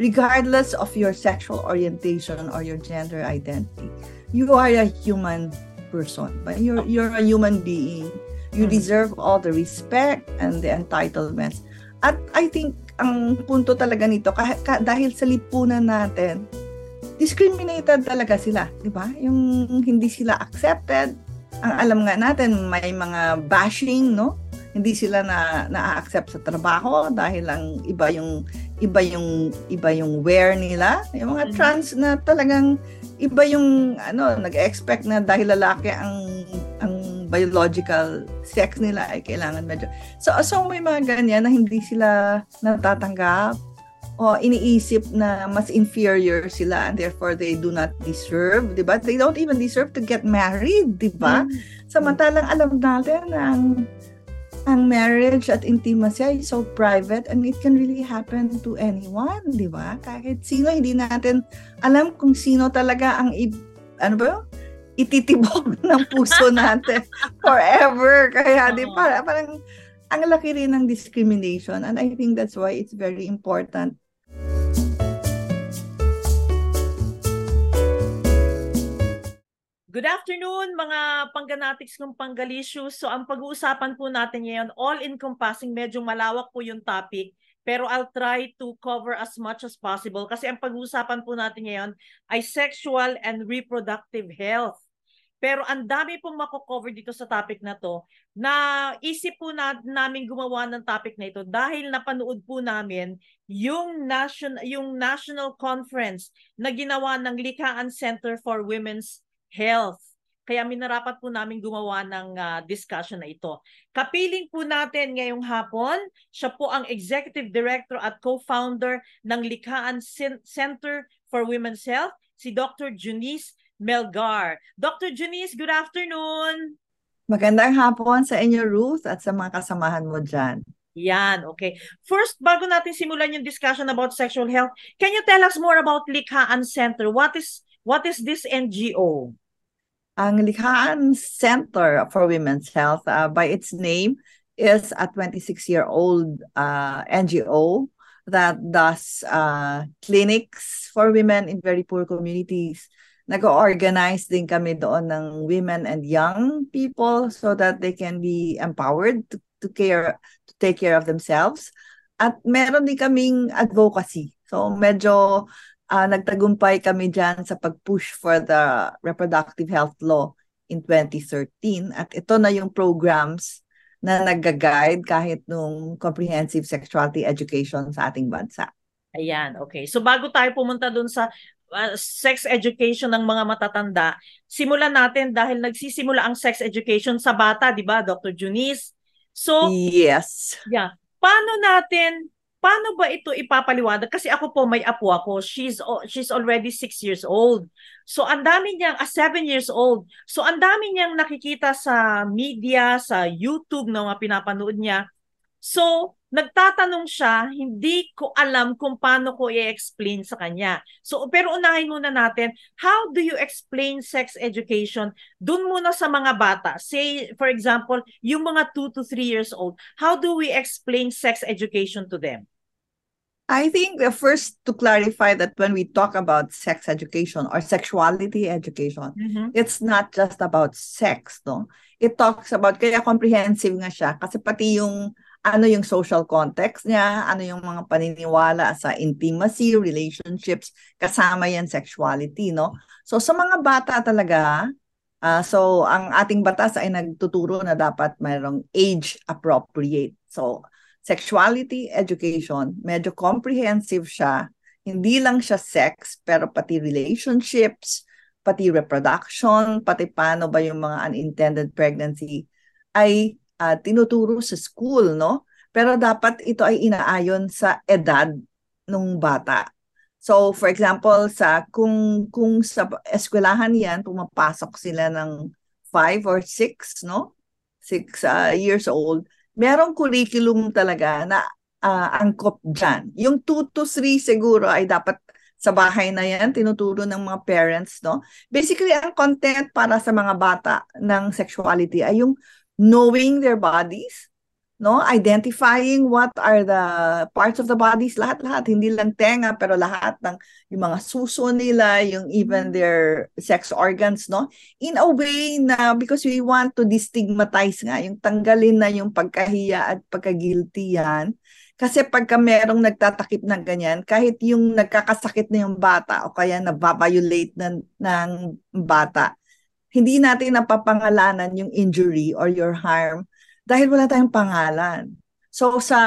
regardless of your sexual orientation or your gender identity. You are a human person, but you're you're a human being. You mm-hmm. deserve all the respect and the entitlements. At I think ang punto talaga nito kah- kah- dahil sa lipunan natin, discriminated talaga sila, 'di ba? Yung hindi sila accepted. Ang alam nga natin may mga bashing, no? Hindi sila na na-accept sa trabaho dahil lang iba yung iba yung iba yung wear nila. Yung mga mm-hmm. trans na talagang iba yung ano, nag-expect na dahil lalaki ang ang biological sex nila ay kailangan medyo. So so may mga ganyan na hindi sila natatanggap o iniisip na mas inferior sila and therefore they do not deserve, 'di ba? They don't even deserve to get married, 'di ba? Mm. Samantalang alam natin ang ang marriage at intimacy ay so private and it can really happen to anyone, 'di ba? Kahit sino hindi natin alam kung sino talaga ang ano ba? ititibok ng puso natin forever. Kaya, di ba, parang ang laki rin ng discrimination and I think that's why it's very important Good afternoon mga pangganatics ng panggalisyo. So ang pag-uusapan po natin ngayon, all-encompassing, medyo malawak po yung topic. Pero I'll try to cover as much as possible kasi ang pag-uusapan po natin ngayon ay sexual and reproductive health. Pero ang dami pong mako-cover dito sa topic na to na isip po na, namin gumawa ng topic na ito dahil napanood po namin yung national yung national conference na ginawa ng Likhaan Center for Women's health. Kaya minarapat po namin gumawa ng uh, discussion na ito. Kapiling po natin ngayong hapon, siya po ang Executive Director at Co-Founder ng Likhaan Center for Women's Health, si Dr. Junice Melgar. Dr. Junice, good afternoon. Magandang hapon sa inyo, Ruth, at sa mga kasamahan mo dyan. Yan, okay. First, bago natin simulan yung discussion about sexual health, can you tell us more about Likhaan Center? What is what is this NGO? Ang Likhaan Center for Women's Health, uh, by its name, is a 26-year-old uh, NGO that does uh, clinics for women in very poor communities. Nag-organize din kami doon ng women and young people so that they can be empowered to, to care to take care of themselves. At meron din kaming advocacy. So medyo uh, nagtagumpay kami dyan sa pag-push for the reproductive health law in 2013 at ito na yung programs na nag-guide kahit nung comprehensive sexuality education sa ating bansa. Ayan, okay. So bago tayo pumunta dun sa uh, sex education ng mga matatanda, simulan natin dahil nagsisimula ang sex education sa bata, 'di ba, Dr. Junice? So, yes. Yeah. Paano natin paano ba ito ipapaliwanag? Kasi ako po may apo ako. She's she's already six years old. So ang dami niyang, ah, seven years old. So ang dami niyang nakikita sa media, sa YouTube na mga pinapanood niya. So nagtatanong siya, hindi ko alam kung paano ko i-explain sa kanya. So, pero unahin muna natin, how do you explain sex education dun muna sa mga bata? Say, for example, yung mga 2 to 3 years old, how do we explain sex education to them? I think the first to clarify that when we talk about sex education or sexuality education, mm-hmm. it's not just about sex, no? It talks about, kaya comprehensive nga siya, kasi pati yung ano yung social context niya, ano yung mga paniniwala sa intimacy, relationships, kasama yan sexuality, no? So sa mga bata talaga, uh, so ang ating batas ay nagtuturo na dapat mayroong age appropriate. So sexuality education, medyo comprehensive siya. Hindi lang siya sex, pero pati relationships, pati reproduction, pati paano ba yung mga unintended pregnancy ay uh, tinuturo sa school, no? Pero dapat ito ay inaayon sa edad ng bata. So, for example, sa kung kung sa eskwelahan 'yan, pumapasok sila ng 5 or 6, no? 6 uh, years old, merong curriculum talaga na uh, angkop diyan. Yung 2 to 3 siguro ay dapat sa bahay na yan, tinuturo ng mga parents, no? Basically, ang content para sa mga bata ng sexuality ay yung knowing their bodies, no? Identifying what are the parts of the bodies, lahat-lahat, hindi lang tenga, pero lahat ng yung mga suso nila, yung even their sex organs, no? In a way na, because we want to destigmatize nga, yung tanggalin na yung pagkahiya at pagka-guilty yan. Kasi pagka merong nagtatakip ng ganyan, kahit yung nagkakasakit na yung bata o kaya nababiolate na, ng bata, hindi natin napapangalanan yung injury or your harm dahil wala tayong pangalan. So sa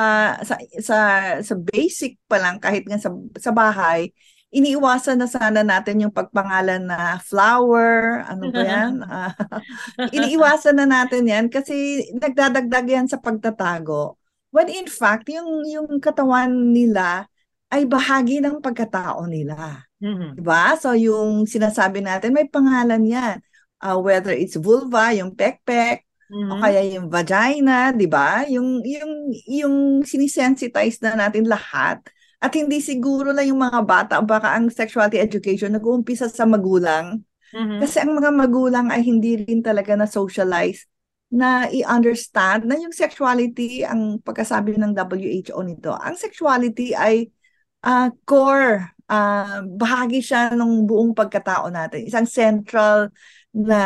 sa sa sa basic pa lang kahit nga sa sa bahay, iniiwasan na sana natin yung pagpangalan na flower, ano ba yan? uh, iniiwasan na natin yan kasi nagdadagdag yan sa pagtatago. When in fact, yung, yung katawan nila ay bahagi ng pagkatao nila. Mm-hmm. Diba? So yung sinasabi natin, may pangalan yan. Uh, whether it's vulva, yung pekpek, Mm-hmm. O kaya yung vagina, 'di ba? Yung yung yung sinisensitize na natin lahat. At hindi siguro na yung mga bata, baka ang sexuality education nag-uumpisa sa magulang. Mm-hmm. Kasi ang mga magulang ay hindi rin talaga na socialize na i-understand na yung sexuality, ang pagkasabi ng WHO nito, ang sexuality ay uh, core, uh, bahagi siya ng buong pagkatao natin. Isang central na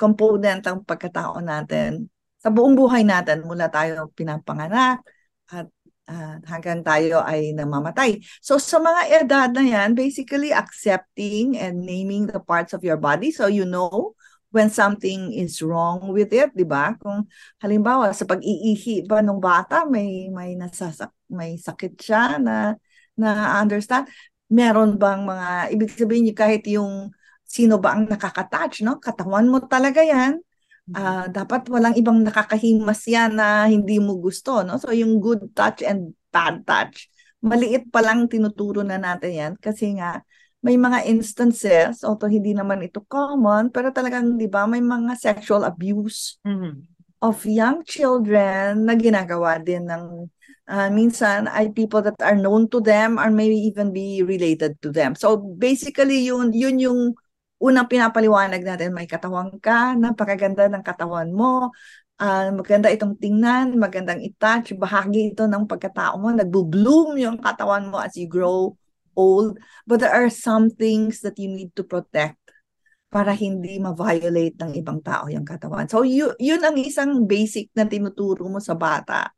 component ang pagkatao natin sa buong buhay natin mula tayo pinapanganak at uh, hanggang tayo ay namamatay. So sa mga edad na yan, basically accepting and naming the parts of your body so you know when something is wrong with it, 'di ba? Kung halimbawa sa pag-iihi ba ng bata may may nasasak may sakit siya na na understand meron bang mga ibig sabihin kahit yung sino ba ang nakaka-touch, no? Katawan mo talaga yan. Uh, dapat walang ibang nakakahimas yan na hindi mo gusto, no? So yung good touch and bad touch, maliit pa lang tinuturo na natin yan kasi nga may mga instances, although hindi naman ito common, pero talagang, di ba, may mga sexual abuse mm-hmm. of young children na ginagawa din ng uh, minsan ay people that are known to them or maybe even be related to them. So basically yun yun yung unang pinapaliwanag natin, may katawan ka, napakaganda ng katawan mo, uh, maganda itong tingnan, magandang itouch, bahagi ito ng pagkatao mo, nagbo-bloom yung katawan mo as you grow old. But there are some things that you need to protect para hindi ma-violate ng ibang tao yung katawan. So, y- yun ang isang basic na tinuturo mo sa bata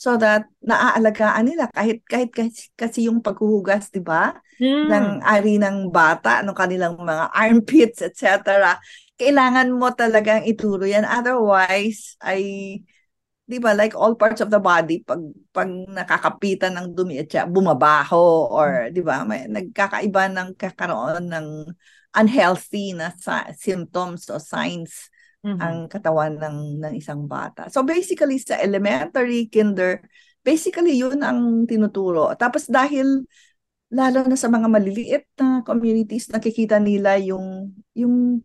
so that naaalagaan nila kahit kahit kasi, kasi yung paghuhugas, 'di ba? Mm. ng ari ng bata, ng kanilang mga armpits, etc. Kailangan mo talagang ituro yan. Otherwise, ay 'di ba like all parts of the body pag pag nakakapitan ng dumi at siya bumabaho or 'di ba may nagkakaiba ng kakaroon ng unhealthy na sa, symptoms o signs mm-hmm. ang katawan ng ng isang bata. So basically sa elementary, kinder, basically yun ang tinuturo. Tapos dahil lalo na sa mga maliliit na communities nakikita nila yung yung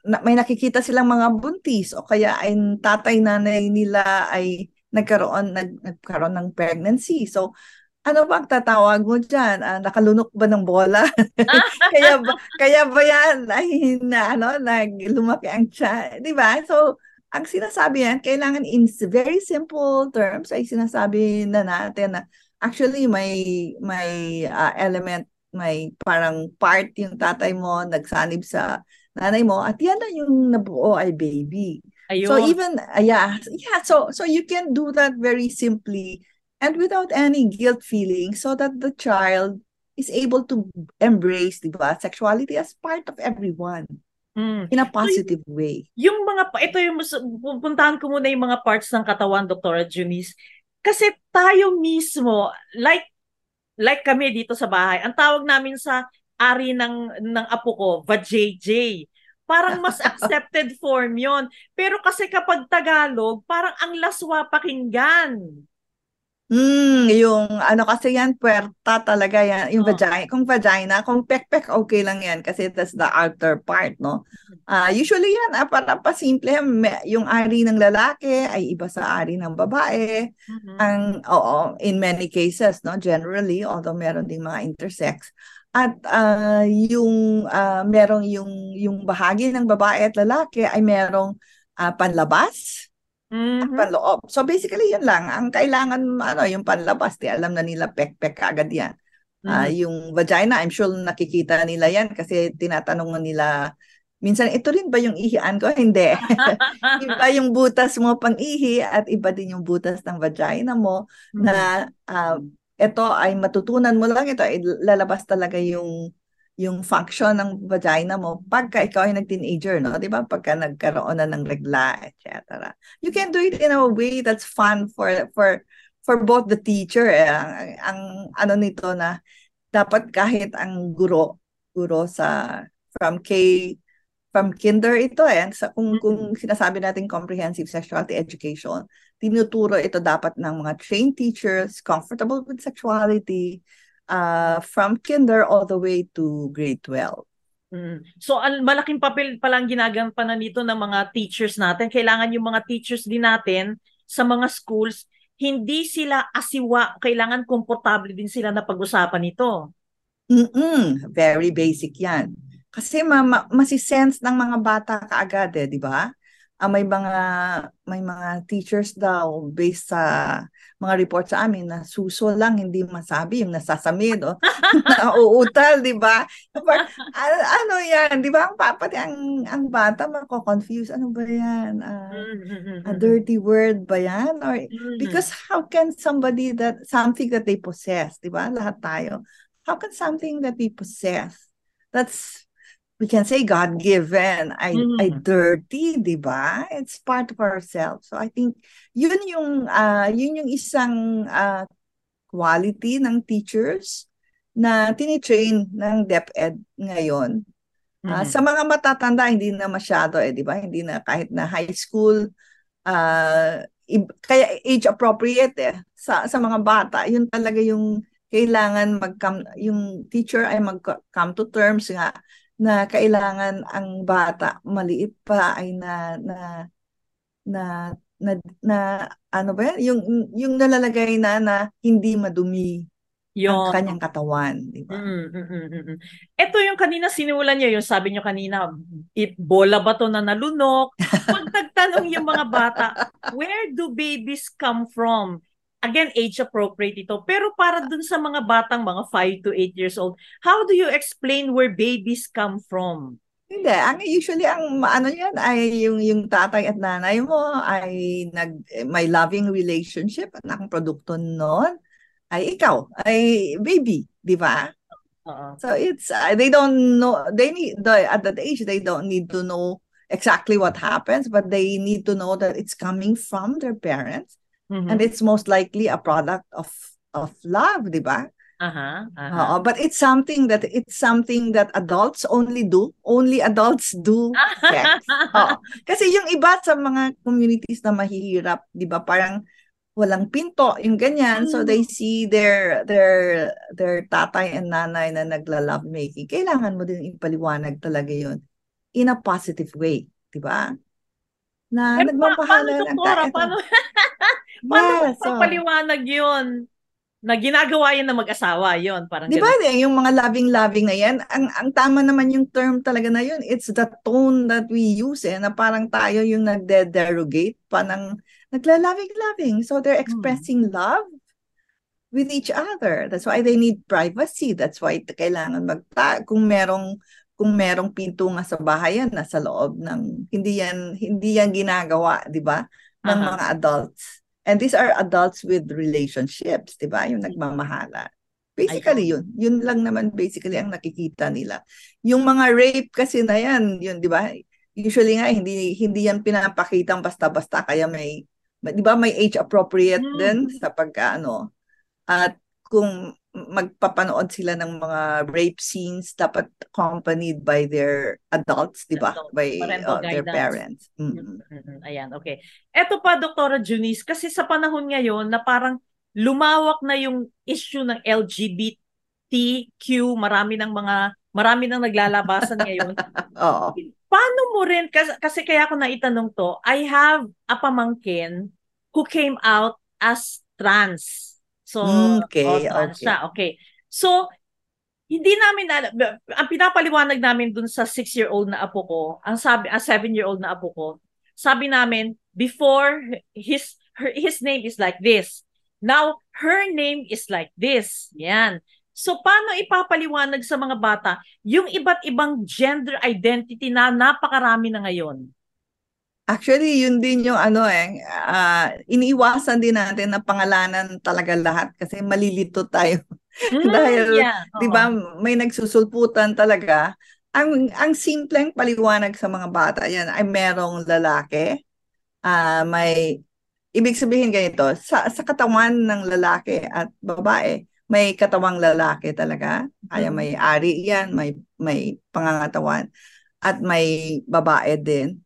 na, may nakikita silang mga buntis o kaya ay tatay nanay nila ay nagkaroon nag, nagkaroon ng pregnancy. So ano ba ang tatawag mo diyan? Uh, nakalunok ba ng bola? kaya ba kaya ba yan ay na ano nag lumaki ang tiyan, 'di ba? So ang sinasabi yan, kailangan in very simple terms ay sinasabi na natin na actually may may uh, element, may parang part yung tatay mo nagsanib sa nanay mo at yan na yung nabuo ay baby. Ayun. So even uh, yeah, yeah, so so you can do that very simply and without any guilt feeling so that the child is able to embrace diba, sexuality as part of everyone. Mm. In a positive so, way. Yung mga, ito yung, pupuntahan ko muna yung mga parts ng katawan, Dr. Junice. Kasi tayo mismo, like, like kami dito sa bahay, ang tawag namin sa ari ng, ng apo ko, vajayjay. Parang mas accepted form yon Pero kasi kapag Tagalog, parang ang laswa pakinggan. Hmm, yung ano kasi yan, puerta talaga yan, yung oh. vagina. Kung vagina, kung pekpek, okay lang yan kasi that's the outer part, no? Uh, usually yan, ah, para pa simple, yung ari ng lalaki ay iba sa ari ng babae. Mm-hmm. Ang, oo, in many cases, no? Generally, although meron ding mga intersex. At uh, yung uh, merong yung yung bahagi ng babae at lalaki ay merong uh, panlabas, Mhm. panloob. So basically yun lang. Ang kailangan ano yung panlabas, di alam na nila pek-pek agad yan. Ah, Mhm. yung vagina, I'm sure nakikita nila yan kasi tinatanong nila minsan ito rin ba yung ihian ko? Hindi. iba yung butas mo pang ihi at iba din yung butas ng vagina mo Mhm. na ah, ito ay matutunan mo lang ito ay lalabas talaga yung yung function ng vagina mo pagka ikaw ay nag-teenager, no? 'Di ba? Pagka nagkaroon na ng regla, etc. You can do it in a way that's fun for for for both the teacher. Eh. Ang, ang ano nito na dapat kahit ang guro guro sa from K from kinder ito eh sa kung kung sinasabi natin comprehensive sexuality education tinuturo ito dapat ng mga trained teachers comfortable with sexuality uh, from kinder all the way to grade 12 Mm. So, ang malaking papel palang ginagampanan nito ng mga teachers natin. Kailangan yung mga teachers din natin sa mga schools, hindi sila asiwa, kailangan komportable din sila na pag-usapan ito. Mm-mm, very basic yan. Kasi ma ma masisense ng mga bata kaagad eh, di ba? Ah, may mga may mga teachers daw based sa mga report sa amin na suso lang hindi masabi yung nasasamid o nauutal, di ba? Ano yan, di ba? Ang pa- pati ang ang bata mako-confuse. Ano ba yan? Mm, a mm, dirty word ba yan? Or mm. because how can somebody that something that they possess, 'di ba? Lahat tayo. How can something that we possess that's we can say God-given ay ay Mm. dirty, 'di ba? It's part of ourselves. So I think yun yung ah yun yung isang ah, quality ng teachers na tinitrain ng DepEd ngayon. Mhm. sa mga matatanda hindi na masyado eh, 'di ba? Hindi na kahit na high school ah ib- kaya age appropriate eh sa sa mga bata yun talaga yung kailangan mag yung teacher ay mag come to terms nga na kailangan ang bata maliit pa ay na na na na, na ano ba yan? yung yung nalalagay na na hindi madumi ang Yun. kanyang katawan di ba Mm, mm, mm, mm, mm. Ito yung kanina sinulan niyo, yung sabi niyo kanina, it, bola ba to na nalunok? Pag nagtanong yung mga bata, where do babies come from? Again, age appropriate ito. Pero para dun sa mga batang mga 5 to 8 years old, how do you explain where babies come from? Hindi, ang usually ang ano yan ay yung yung tatay at nanay mo ay nag may loving relationship at ang produkto noon ay ikaw, ay baby, di ba? Oo. So it's uh, they don't know they need the at that age they don't need to know exactly what happens, but they need to know that it's coming from their parents Mhm. and it's most likely a product of of love, di ba? Aha, aha. Oo, but it's something that it's something that adults only do. Only adults do sex. Oo. Kasi yung iba sa mga communities na mahihirap, 'di ba, parang walang pinto, yung ganyan. So they see their their their tatay and nanay na nagla-love making. Kailangan mo din ipaliwanag talaga 'yun in a positive way, 'di ba? Na Pero pa- paano, nagmapahala ng doktora? ta- Paano, paano Yes, oo. magpapaliwanag yun? Na ginagawa yun ng mag-asawa, yun. Parang Di ba eh, yung mga loving-loving na yan, ang, ang tama naman yung term talaga na yun. It's the tone that we use eh, na parang tayo yung nagde-derogate pa ng nagla-loving-loving. So they're expressing love with each other. That's why they need privacy. That's why kailangan magta kung merong kung merong pinto nga sa bahay yan nasa loob ng hindi yan hindi yan ginagawa, 'di ba? ng Aha. mga adults. And these are adults with relationships, 'di ba? Yung nagmamahala. Basically yun. Yun lang naman basically ang nakikita nila. Yung mga rape kasi na yan, yun 'di ba? Usually nga hindi hindi yan pinapakitang basta-basta kaya may 'di ba may age appropriate Mm. din sa pagkaano. At kung magpapanood sila ng mga rape scenes dapat accompanied by their adults, 'di ba? By uh, their guidance. parents. Mm-mm. Ayan, okay. Eto pa, Doktora Junice, kasi sa panahon ngayon na parang lumawak na yung issue ng LGBTQ, marami ng mga, marami nang naglalabasan ngayon. Oo. Paano mo rin, kasi, kasi kaya ako naitanong to, I have a pamangkin who came out as trans. So, Okay, oh, okay. siya. Okay. So, hindi namin alam, ang pinapaliwanag namin dun sa six-year-old na apo ko, ang sabi, ang seven-year-old na apo ko, sabi namin, before his her, his name is like this. Now, her name is like this. Yan. So, paano ipapaliwanag sa mga bata yung iba't ibang gender identity na napakarami na ngayon? Actually, yun din yung ano eh, uh, iniiwasan din natin na pangalanan talaga lahat kasi malilito tayo. Mm, Dahil, yeah. 'di ba, may nagsusulputan talaga. Ang ang simpleng paliwanag sa mga bata 'yan ay merong lalaki, uh, may ibig sabihin ganito, sa sa katawan ng lalaki at babae, may katawang lalaki talaga. Kaya mm. may ari 'yan, may may pangangatawan at may babae din.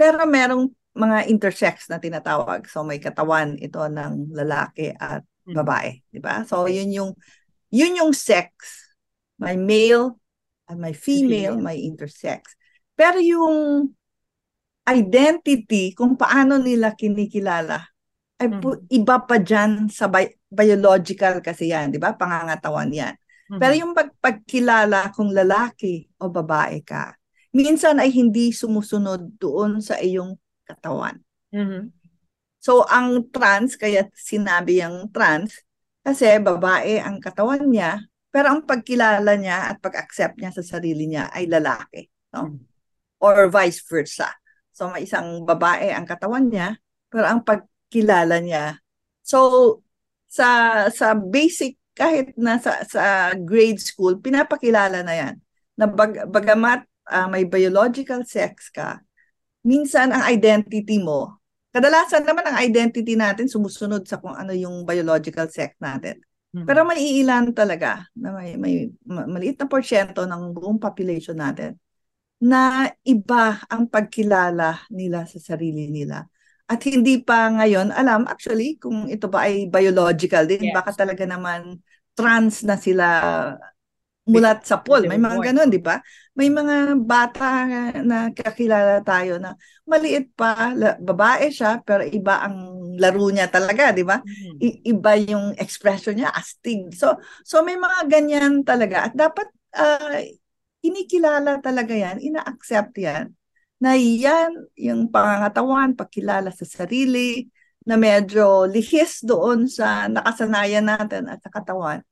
Pero merong mga intersex na tinatawag. So may katawan ito ng lalaki at mm. babae, 'di ba? So yun yung yun yung sex. May male at may female, may intersex. Pero yung identity, kung paano nila kinikilala, ay mm-hmm. iba pa dyan sa bi- biological kasi yan, di ba? Pangangatawan yan. Mm-hmm. Pero yung pag- pagkilala kung lalaki o babae ka, minsan ay hindi sumusunod doon sa iyong katawan. Mm-hmm. So, ang trans, kaya sinabi yung trans, kasi babae ang katawan niya, pero ang pagkilala niya at pag-accept niya sa sarili niya ay lalaki. No? Hmm. Or vice versa. So may isang babae ang katawan niya, pero ang pagkilala niya. So sa sa basic kahit na sa, sa grade school, pinapakilala na yan. Na bag, bagamat uh, may biological sex ka, minsan ang identity mo Kadalasan naman ang identity natin sumusunod sa kung ano yung biological sex natin. Mm-hmm. Pero may iilan talaga na may, may maliit na porsyento ng buong population natin na iba ang pagkilala nila sa sarili nila. At hindi pa ngayon alam actually kung ito ba ay biological din. Yes. Baka talaga naman trans na sila mulat sa pool. May mga ganun, di ba? May mga bata na kakilala tayo na maliit pa, babae siya, pero iba ang laro niya talaga, di ba? I- iba yung expression niya, astig. So, so may mga ganyan talaga. At dapat uh, inikilala talaga yan, ina-accept yan, na yan yung pangangatawan, pagkilala sa sarili, na medyo lihis doon sa nakasanayan natin at sa katawan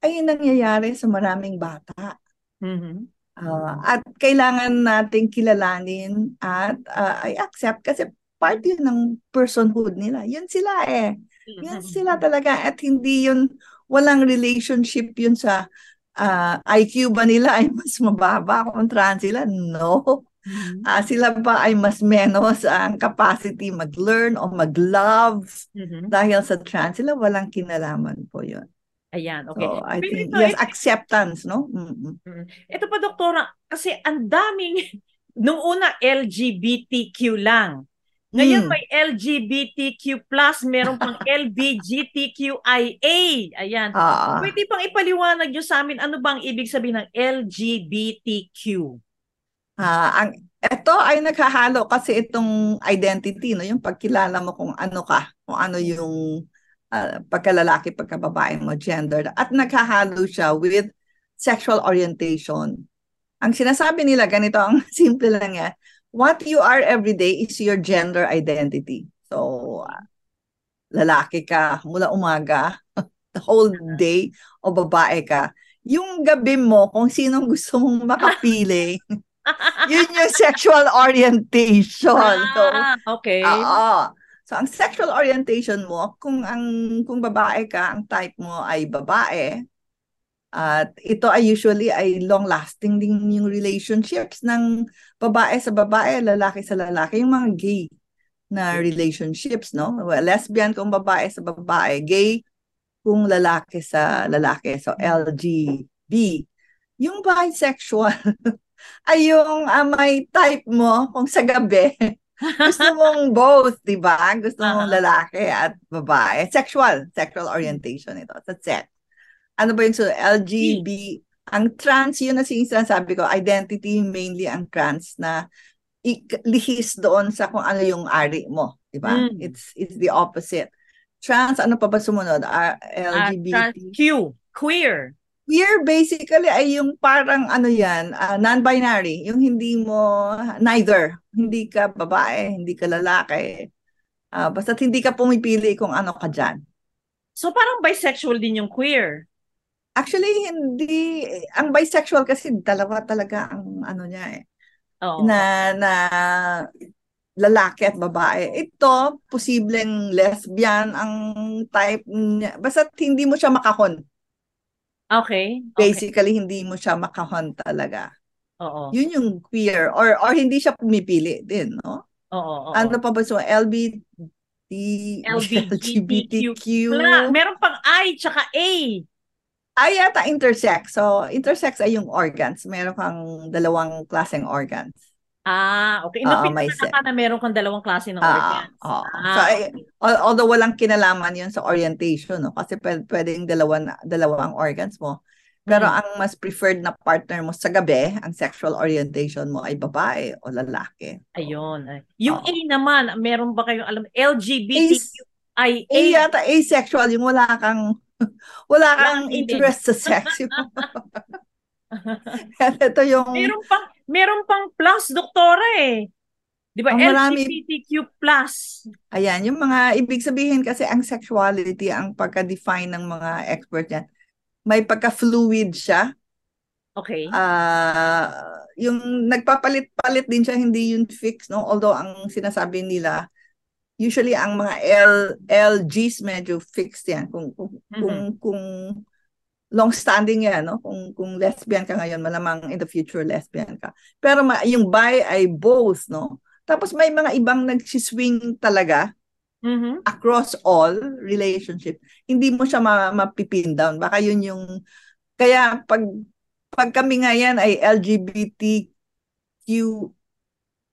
ay nangyayari sa maraming bata. Mm-hmm. Uh, at kailangan nating kilalanin at uh, ay accept kasi part yun ng personhood nila. Yun sila eh. Yun mm-hmm. sila talaga at hindi yun, walang relationship yun sa uh, ah, IQ ba nila ay mas mababa kung trans sila? No. Mm-hmm. Uh, sila ba ay mas menos ang capacity mag-learn o mag-love mm-hmm. dahil sa trans sila? Walang kinalaman po yun. Ayan, okay. So, I Pero think, ito, yes, ito, acceptance, no? Mm-hmm. Ito pa, doktora, kasi ang daming, nung una, LGBTQ lang. Ngayon mm. may LGBTQ+, meron pang LBGTQIA. Ayan. Uh, Pwede pang ipaliwanag nyo sa amin ano bang ibig sabihin ng LGBTQ? Ah, uh, ang ito ay naghahalo kasi itong identity, no, yung pagkilala mo kung ano ka, kung ano yung uh, pagkalalaki, pagkababae mo, gender. At naghahalo siya with sexual orientation. Ang sinasabi nila, ganito ang simple lang yan, what you are every day is your gender identity. So, uh, lalaki ka mula umaga, the whole day, o babae ka. Yung gabi mo, kung sinong gusto mong makapili, yun yung sexual orientation. So, ah, okay. Oo. So ang sexual orientation mo, kung ang kung babae ka, ang type mo ay babae, at ito ay usually ay long-lasting din yung relationships ng babae sa babae, lalaki sa lalaki, yung mga gay na relationships, no? Well, lesbian kung babae sa babae, gay kung lalaki sa lalaki. So LGB. Yung bisexual ay yung uh, may type mo kung sa gabi gusto mong both, di ba? Gusto mong uh-huh. lalaki at babae. Sexual. Sexual orientation ito. That's it. Ano ba yung so, LGB? Ang trans, yun na sinasabi ko, identity mainly ang trans na lihis doon sa kung ano yung ari mo. Di ba? Mm. It's, it's the opposite. Trans, ano pa ba sumunod? R- LGBT? Uh, trans, Q. Queer. queer basically ay yung parang ano yan, uh, non-binary, yung hindi mo neither, hindi ka babae, hindi ka lalaki. Uh, basta't hindi ka pumipili kung ano ka dyan. So parang bisexual din yung queer. Actually, hindi. Ang bisexual kasi dalawa talaga ang ano niya eh. Oo. Na, na lalaki at babae. Ito, posibleng lesbian ang type niya. Basta hindi mo siya makahon. Okay. okay. Basically, hindi mo siya makahon talaga. Oo. Yun yung queer. Or, or hindi siya pumipili din, no? Oo, oo. Ano pa ba? So, LB, LGBTQ. Meron pang I tsaka A. Ay, yata intersex. So, intersex ay yung organs. Meron kang dalawang klaseng organs. Ah, okay. Inupit uh, ka na meron kang dalawang klase ng uh, organs. Uh, ah, so, okay. although walang kinalaman yun sa orientation, no? kasi pwede, pwedeng dalawa, dalawang organs mo. Pero hmm. ang mas preferred na partner mo sa gabi, ang sexual orientation mo ay babae o lalaki. Ayun. Yung uh, A naman, meron ba kayong alam? LGBTQIA? A yata asexual, yung wala kang wala kang interest sa sex. Ito yung... Meron pang, meron pang plus, doktora eh. Di ba? LGBTQ+. Plus. Ayan, yung mga ibig sabihin kasi ang sexuality, ang pagka-define ng mga expert yan, may pagka-fluid siya. Okay. Uh, yung nagpapalit-palit din siya, hindi yung fix, no? Although ang sinasabi nila, usually ang mga L LGs medyo fixed yan. Kung kung mm-hmm. kung, kung long standing yan, no? Kung kung lesbian ka ngayon, malamang in the future lesbian ka. Pero ma- yung bi ay both, no? Tapos may mga ibang nagsiswing talaga mm-hmm. across all relationship. Hindi mo siya ma- mapipin down. Baka yun yung kaya pag pag kami ngayon ay LGBTQ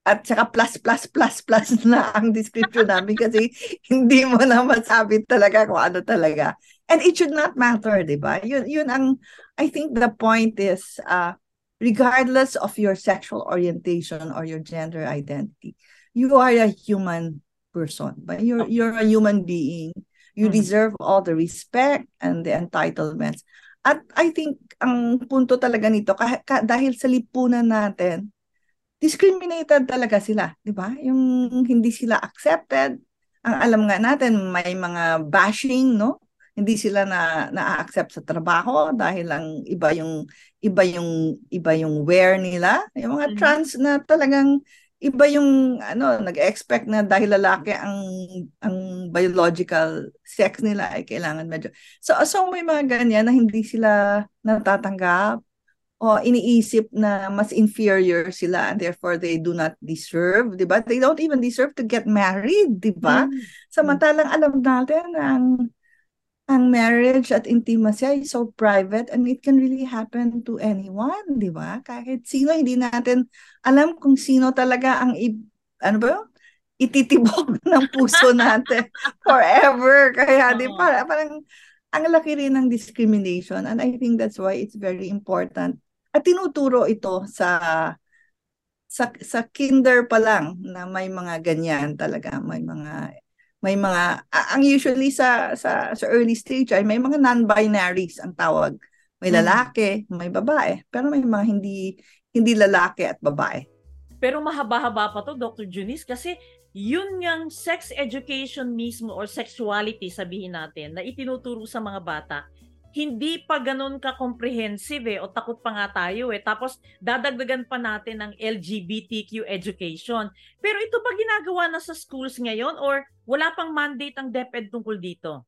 at saka plus plus plus plus na ang description namin kasi hindi mo na masabi talaga kung ano talaga. And it should not matter, di ba? Yun, yun ang, I think the point is, uh, regardless of your sexual orientation or your gender identity, you are a human person. But you're, you're a human being. You mm-hmm. deserve all the respect and the entitlements. At I think ang punto talaga nito, kah- kah- dahil sa lipunan natin, discriminated talaga sila, di ba? Yung hindi sila accepted. Ang alam nga natin, may mga bashing, no? hindi sila na na-accept sa trabaho dahil lang iba yung iba yung iba yung wear nila yung mga mm-hmm. trans na talagang iba yung ano nag-expect na dahil lalaki ang ang biological sex nila ay kailangan medyo so so may mga ganyan na hindi sila natatanggap o iniisip na mas inferior sila and therefore they do not deserve, 'di ba? They don't even deserve to get married, 'di ba? Mm-hmm. Samantalang alam natin ang ang marriage at intimacy ay so private and it can really happen to anyone, di ba? Kahit sino, hindi natin alam kung sino talaga ang, i- ano ba yun? ititibok ng puso natin forever. Kaya, di ba, parang ang laki rin ng discrimination and I think that's why it's very important. At tinuturo ito sa sa sa kinder pa lang na may mga ganyan talaga, may mga may mga ang usually sa sa sa early stage ay may mga non-binaries ang tawag. May hmm. lalaki, may babae, pero may mga hindi hindi lalaki at babae. Pero mahaba-haba pa to Dr. Junis kasi yun yung sex education mismo or sexuality sabihin natin na itinuturo sa mga bata hindi pa ganun ka-comprehensive eh, o takot pa nga tayo eh. Tapos dadagdagan pa natin ng LGBTQ education. Pero ito ba ginagawa na sa schools ngayon or wala pang mandate ang DepEd tungkol dito?